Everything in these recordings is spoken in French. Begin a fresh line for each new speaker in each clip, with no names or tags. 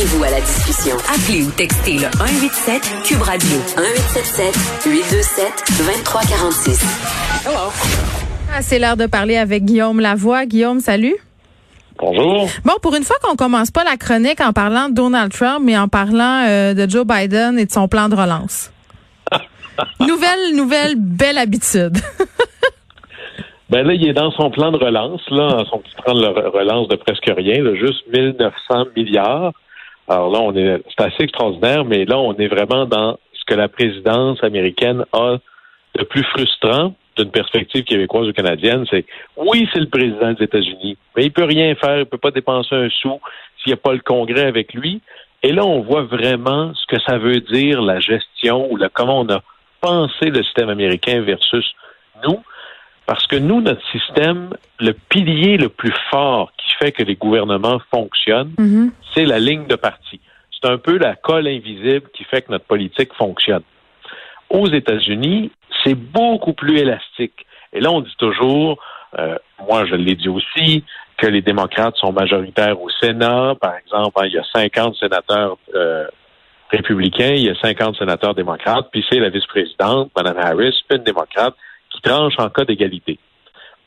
Joignez-vous à la discussion. Appelez ou textez le 187 Cube Radio 1877 827 2346.
Hello. Ah, c'est l'heure de parler avec Guillaume Lavoie. Guillaume, salut.
Bonjour.
Bon, pour une fois qu'on commence pas la chronique en parlant de Donald Trump, mais en parlant euh, de Joe Biden et de son plan de relance. nouvelle, nouvelle, belle habitude.
ben là, il est dans son plan de relance, là, son petit plan de relance de presque rien, là, juste 1900 milliards. Alors là, on est, c'est assez extraordinaire, mais là, on est vraiment dans ce que la présidence américaine a de plus frustrant d'une perspective québécoise ou canadienne, c'est oui, c'est le président des États-Unis, mais il peut rien faire, il peut pas dépenser un sou s'il n'y a pas le Congrès avec lui. Et là, on voit vraiment ce que ça veut dire la gestion ou la, comment on a pensé le système américain versus nous. Parce que nous, notre système, le pilier le plus fort qui fait que les gouvernements fonctionnent, mm-hmm. c'est la ligne de parti. C'est un peu la colle invisible qui fait que notre politique fonctionne. Aux États-Unis, c'est beaucoup plus élastique. Et là, on dit toujours, euh, moi je l'ai dit aussi, que les démocrates sont majoritaires au Sénat. Par exemple, hein, il y a 50 sénateurs euh, républicains, il y a 50 sénateurs démocrates, puis c'est la vice-présidente, Mme Harris, une démocrate, qui tranche en cas d'égalité.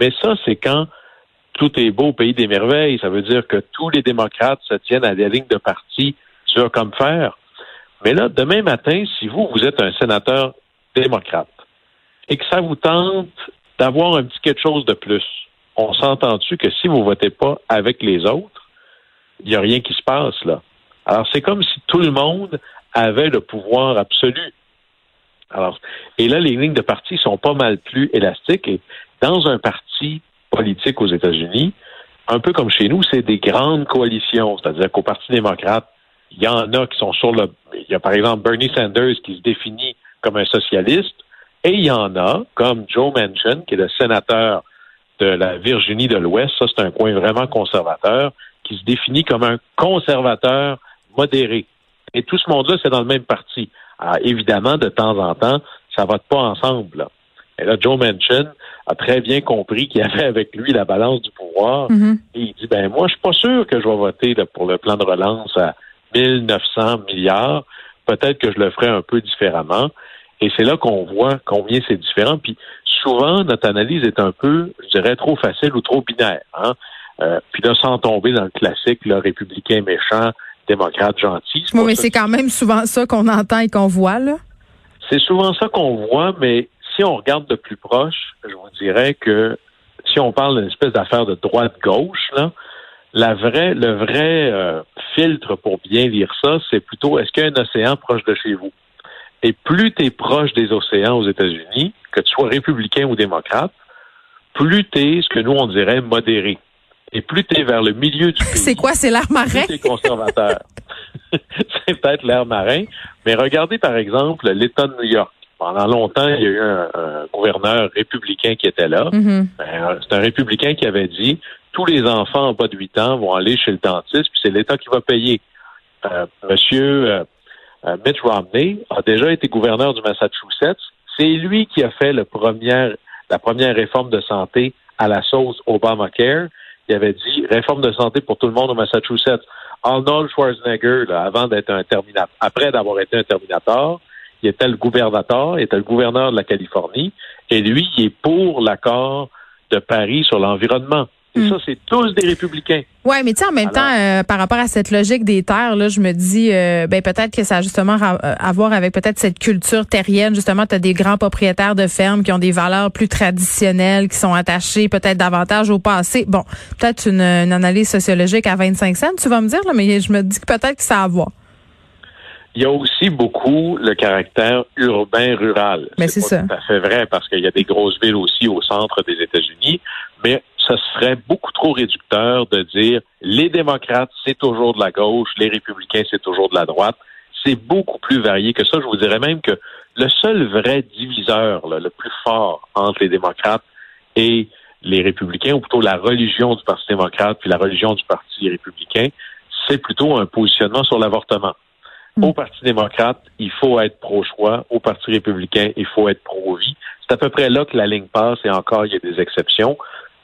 Mais ça, c'est quand tout est beau au pays des merveilles. Ça veut dire que tous les démocrates se tiennent à des lignes de parti sur comme faire. Mais là, demain matin, si vous, vous êtes un sénateur démocrate, et que ça vous tente d'avoir un petit quelque chose de plus, on s'entend-tu que si vous votez pas avec les autres, il n'y a rien qui se passe là? Alors, c'est comme si tout le monde avait le pouvoir absolu. Alors, et là, les lignes de parti sont pas mal plus élastiques. Et dans un parti politique aux États-Unis, un peu comme chez nous, c'est des grandes coalitions. C'est-à-dire qu'au Parti démocrate, il y en a qui sont sur le. Il y a par exemple Bernie Sanders qui se définit comme un socialiste. Et il y en a, comme Joe Manchin, qui est le sénateur de la Virginie de l'Ouest, ça c'est un coin vraiment conservateur, qui se définit comme un conservateur modéré. Et tout ce monde-là, c'est dans le même parti. Alors, évidemment, de temps en temps, ça va pas ensemble. Et là, Joe Manchin a très bien compris qu'il y avait avec lui la balance du pouvoir. Mm-hmm. Et il dit, ben moi, je suis pas sûr que je vais voter pour le plan de relance à 1900 milliards. Peut-être que je le ferai un peu différemment. Et c'est là qu'on voit combien c'est différent. Puis souvent, notre analyse est un peu, je dirais, trop facile ou trop binaire. Hein? Euh, puis là, sans tomber dans le classique, le républicain méchant, démocrate gentil.
Oui, mais c'est quand même souvent ça qu'on entend et qu'on voit, là.
C'est souvent ça qu'on voit, mais si on regarde de plus proche, je vous dirais que si on parle d'une espèce d'affaire de droite-gauche, là, la vraie, le vrai euh, filtre pour bien lire ça, c'est plutôt est-ce qu'il y a un océan proche de chez vous? Et plus tu es proche des océans aux États-Unis, que tu sois républicain ou démocrate, plus tu es ce que nous, on dirait modéré. Et plus tu es vers le milieu du pays.
C'est quoi, c'est l'air marin?
C'est conservateur. c'est peut-être l'air marin. Mais regardez, par exemple, l'État de New York. Pendant longtemps, il y a eu un, gouverneur républicain qui était là. Mm-hmm. Ben, c'est un républicain qui avait dit tous les enfants en bas de 8 ans vont aller chez le dentiste, puis c'est l'État qui va payer. Euh, monsieur euh, euh, Mitt Romney a déjà été gouverneur du Massachusetts. C'est lui qui a fait le premier, la première réforme de santé à la sauce Obamacare. Il avait dit réforme de santé pour tout le monde au Massachusetts. Arnold Schwarzenegger, avant d'être un terminateur, après d'avoir été un terminateur, il était le gouvernateur, il était le gouverneur de la Californie, et lui, il est pour l'accord de Paris sur l'environnement. Et hmm. ça, c'est tous des républicains.
Oui, mais tu sais, en même temps, euh, par rapport à cette logique des terres, là, je me dis, euh, ben peut-être que ça a justement euh, à voir avec peut-être cette culture terrienne. Justement, tu as des grands propriétaires de fermes qui ont des valeurs plus traditionnelles, qui sont attachés peut-être davantage au passé. Bon, peut-être une, analyse sociologique à 25 cents, tu vas me dire, là, mais je me dis que peut-être que ça a à voir.
Il y a aussi beaucoup le caractère urbain-rural.
Mais c'est ça.
Fait vrai parce qu'il y a des grosses villes aussi au centre des États-Unis, mais ce serait beaucoup trop réducteur de dire les démocrates, c'est toujours de la gauche, les républicains, c'est toujours de la droite. C'est beaucoup plus varié que ça. Je vous dirais même que le seul vrai diviseur, le plus fort entre les démocrates et les républicains, ou plutôt la religion du Parti démocrate puis la religion du Parti républicain, c'est plutôt un positionnement sur l'avortement. Hmm. Au Parti démocrate, il faut être pro-choix. Au Parti républicain, il faut être pro-vie. C'est à peu près là que la ligne passe et encore, il y a des exceptions.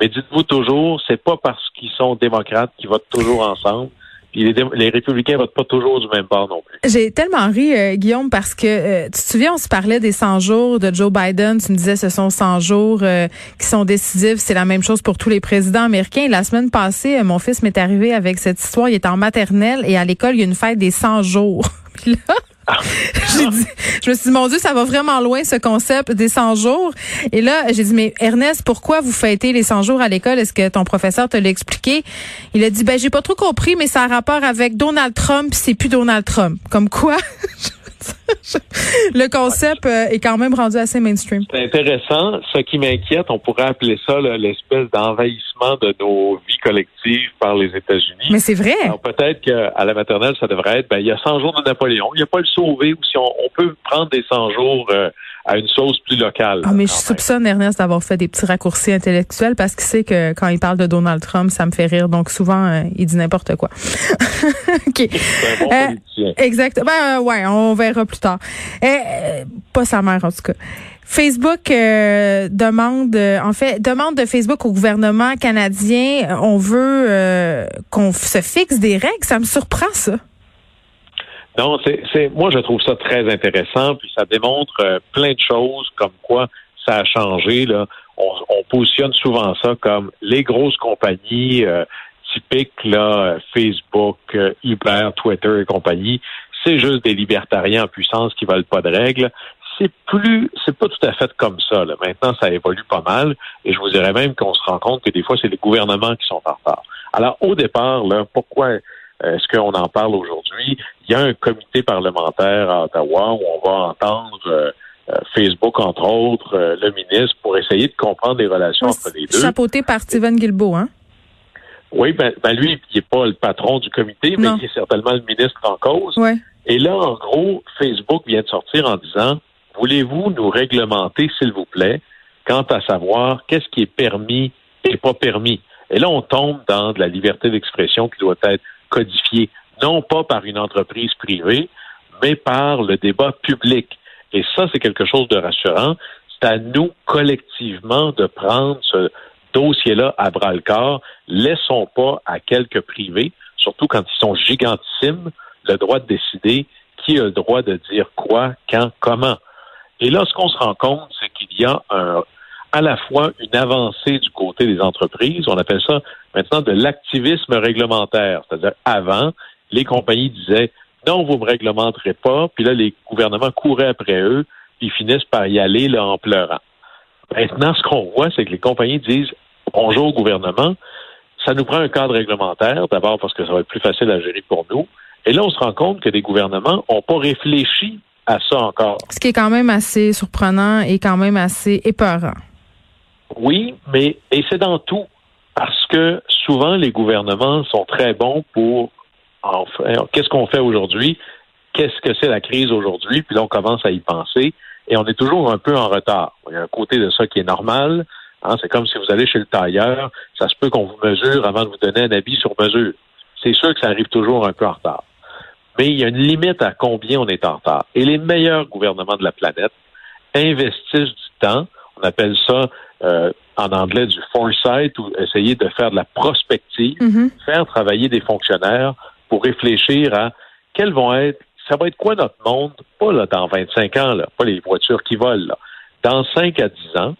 Mais dites-vous toujours, c'est pas parce qu'ils sont démocrates qu'ils votent toujours ensemble. Puis les, les, républicains votent pas toujours du même bord non plus.
J'ai tellement ri, euh, Guillaume, parce que euh, tu te souviens, on se parlait des 100 jours de Joe Biden. Tu me disais ce sont 100 jours euh, qui sont décisifs. C'est la même chose pour tous les présidents américains. La semaine passée, mon fils m'est arrivé avec cette histoire. Il est en maternelle et à l'école, il y a une fête des 100 jours. Là, je me suis dit, mon Dieu, ça va vraiment loin ce concept des 100 jours. Et là, j'ai dit, mais Ernest, pourquoi vous fêtez les 100 jours à l'école? Est-ce que ton professeur te l'a expliqué? Il a dit, ben, j'ai pas trop compris, mais ça a rapport avec Donald Trump, c'est plus Donald Trump. Comme quoi? le concept euh, est quand même rendu assez mainstream.
C'est intéressant. Ce qui m'inquiète, on pourrait appeler ça l'espèce d'envahissement de nos vies collectives par les États-Unis.
Mais c'est vrai.
peut-être qu'à la maternelle, ça devrait être, ben, il y a 100 jours de Napoléon. Il n'y a pas le sauver ou si on, peut prendre des 100 jours euh, à une sauce plus locale.
Ah, mais je soupçonne Ernest d'avoir fait des petits raccourcis intellectuels parce qu'il sait que quand il parle de Donald Trump, ça me fait rire. Donc souvent, euh, il dit n'importe quoi.
OK. C'est un bon politicien.
Exact. Ben, ouais, on verra plus tard. Eh, pas sa mère, en tout cas. Facebook euh, demande, euh, en fait, demande de Facebook au gouvernement canadien, on veut euh, qu'on se fixe des règles. Ça me surprend, ça.
Non, c'est, moi je trouve ça très intéressant, puis ça démontre plein de choses, comme quoi ça a changé. Là. On, on positionne souvent ça comme les grosses compagnies typiques, là, Facebook, Uber, Twitter et compagnie c'est juste des libertariens en puissance qui veulent pas de règles. C'est plus, c'est pas tout à fait comme ça. Là. Maintenant, ça évolue pas mal, et je vous dirais même qu'on se rend compte que des fois, c'est les gouvernements qui sont en retard. Alors, au départ, là, pourquoi euh, est-ce qu'on en parle aujourd'hui? Il y a un comité parlementaire à Ottawa où on va entendre euh, euh, Facebook, entre autres, le ministre, pour essayer de comprendre les relations entre les deux.
Chapeauté par Steven Guilbeault, hein?
Oui, ben, ben lui, il n'est pas le patron du comité, mais il est certainement le ministre en cause.
Ouais.
Et là, en gros, Facebook vient de sortir en disant Voulez-vous nous réglementer, s'il vous plaît, quant à savoir qu'est-ce qui est permis et pas permis? Et là, on tombe dans de la liberté d'expression qui doit être codifiée, non pas par une entreprise privée, mais par le débat public. Et ça, c'est quelque chose de rassurant. C'est à nous, collectivement, de prendre ce dossier-là à bras-le-corps. Laissons pas à quelques privés, surtout quand ils sont gigantissimes, le droit de décider qui a le droit de dire quoi, quand, comment. Et là, ce qu'on se rend compte, c'est qu'il y a un, à la fois une avancée du côté des entreprises, on appelle ça maintenant de l'activisme réglementaire. C'est-à-dire, avant, les compagnies disaient non, vous ne me réglementerez pas, puis là, les gouvernements couraient après eux, puis ils finissent par y aller là, en pleurant. Maintenant, ce qu'on voit, c'est que les compagnies disent bonjour au gouvernement, ça nous prend un cadre réglementaire, d'abord parce que ça va être plus facile à gérer pour nous, et là, on se rend compte que des gouvernements n'ont pas réfléchi à ça encore.
Ce qui est quand même assez surprenant et quand même assez épeurant.
Oui, mais et c'est dans tout. Parce que souvent, les gouvernements sont très bons pour enfin, qu'est-ce qu'on fait aujourd'hui? Qu'est-ce que c'est la crise aujourd'hui? Puis là, on commence à y penser et on est toujours un peu en retard. Il y a un côté de ça qui est normal. Hein, c'est comme si vous allez chez le tailleur, ça se peut qu'on vous mesure avant de vous donner un habit sur mesure. C'est sûr que ça arrive toujours un peu en retard mais il y a une limite à combien on est en retard. Et les meilleurs gouvernements de la planète investissent du temps, on appelle ça euh, en anglais du foresight, ou essayer de faire de la prospective,
mm-hmm.
faire travailler des fonctionnaires pour réfléchir à quels vont être, ça va être quoi notre monde, pas là, dans 25 ans, là, pas les voitures qui volent, là, dans 5 à 10 ans,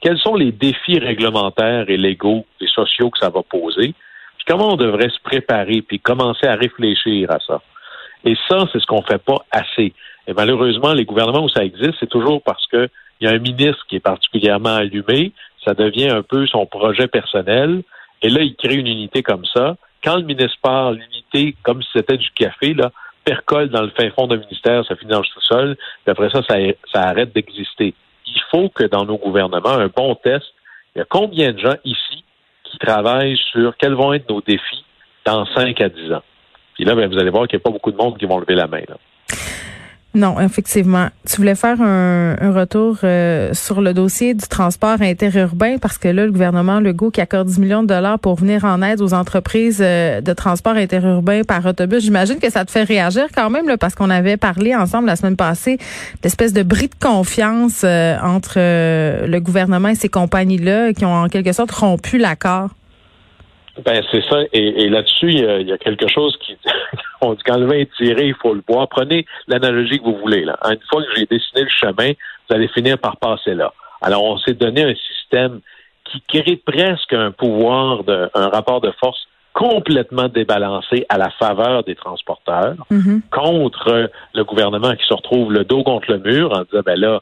quels sont les défis réglementaires et légaux et sociaux que ça va poser, puis comment on devrait se préparer, puis commencer à réfléchir à ça? Et ça, c'est ce qu'on fait pas assez. Et malheureusement, les gouvernements où ça existe, c'est toujours parce qu'il y a un ministre qui est particulièrement allumé, ça devient un peu son projet personnel, et là, il crée une unité comme ça. Quand le ministre parle, l'unité, comme si c'était du café, là, percole dans le fin fond d'un ministère, ça finance tout seul, puis après ça, ça, ça arrête d'exister. Il faut que dans nos gouvernements, un bon test, il y a combien de gens ici qui travaillent sur quels vont être nos défis dans 5 à 10 ans? Puis là, ben, vous allez voir qu'il n'y a pas beaucoup de monde qui vont lever la main. Là.
Non, effectivement. Tu voulais faire un, retour euh, sur le dossier du transport interurbain parce que là, le gouvernement Legault qui accorde 10 millions de dollars pour venir en aide aux entreprises euh, de transport interurbain par autobus. J'imagine que ça te fait réagir quand même là, parce qu'on avait parlé ensemble la semaine passée d'espèce de bris de confiance euh, entre le gouvernement et ces compagnies-là qui ont en quelque sorte rompu l'accord.
Ben c'est ça. Et, là-dessus, il y, a, quelque chose qui on dit quand le vin est tiré, il faut le boire. Prenez l'analogie que vous voulez. Là. Une fois que j'ai dessiné le chemin, vous allez finir par passer là. Alors, on s'est donné un système qui crée presque un pouvoir, de, un rapport de force complètement débalancé à la faveur des transporteurs mm-hmm. contre le gouvernement qui se retrouve le dos contre le mur en disant ben là,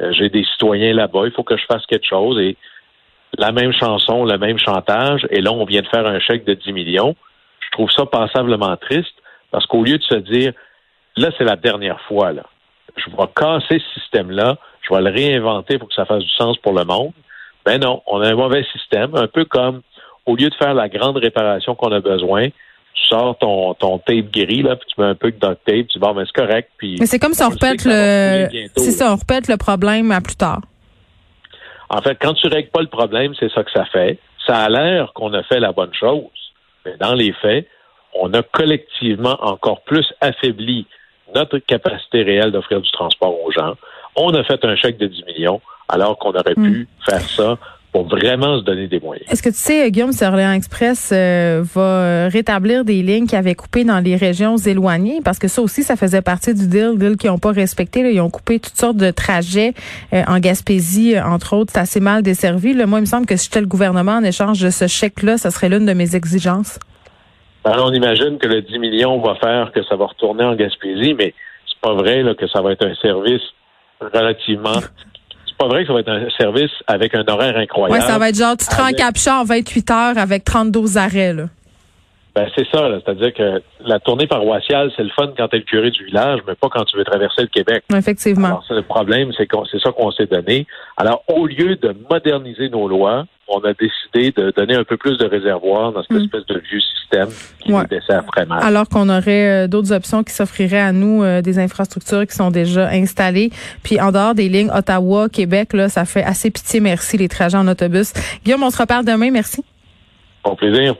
euh, j'ai des citoyens là-bas, il faut que je fasse quelque chose et la même chanson, le même chantage, et là, on vient de faire un chèque de 10 millions. Je trouve ça passablement triste parce qu'au lieu de se dire, là, c'est la dernière fois, là, je vais casser ce système-là, je vais le réinventer pour que ça fasse du sens pour le monde. Ben non, on a un mauvais système, un peu comme au lieu de faire la grande réparation qu'on a besoin, tu sors ton, ton tape gris, là, puis tu mets un peu de duct tape, tu dis, bon, ben, c'est correct. Puis
Mais c'est comme si on, répète le, c'est ça, on répète le problème à plus tard.
En fait, quand tu règles pas le problème, c'est ça que ça fait. Ça a l'air qu'on a fait la bonne chose, mais dans les faits, on a collectivement encore plus affaibli notre capacité réelle d'offrir du transport aux gens. On a fait un chèque de 10 millions alors qu'on aurait pu hmm. faire ça pour vraiment se donner des moyens.
Est-ce que tu sais, Guillaume, si Orléans Express euh, va rétablir des lignes qui avaient coupé dans les régions éloignées? Parce que ça aussi, ça faisait partie du deal, deal qu'ils n'ont pas respecté. Ils ont coupé toutes sortes de trajets euh, en Gaspésie, entre autres. C'est assez mal desservi. Moi, il me semble que si j'étais le gouvernement en échange de ce chèque-là, ça serait l'une de mes exigences.
Ben, on imagine que le 10 millions va faire que ça va retourner en Gaspésie, mais c'est pas vrai là, que ça va être un service relativement pas vrai que ça va être un service avec un horaire incroyable.
Oui, ça va être genre, tu te rends Capcha en 28 heures avec 32 arrêts, là.
Ben, c'est ça, c'est-à-dire que la tournée paroissiale, c'est le fun quand tu es le curé du village, mais pas quand tu veux traverser le Québec.
Effectivement.
Alors, le problème, c'est c'est ça qu'on s'est donné. Alors, au lieu de moderniser nos lois, on a décidé de donner un peu plus de réservoirs dans cette hmm. espèce de vieux système qui nous dessert mal.
Alors qu'on aurait euh, d'autres options qui s'offriraient à nous, euh, des infrastructures qui sont déjà installées. Puis en dehors des lignes Ottawa, Québec, là, ça fait assez pitié, merci, les trajets en autobus. Guillaume, on se reparle demain, merci.
Bon plaisir.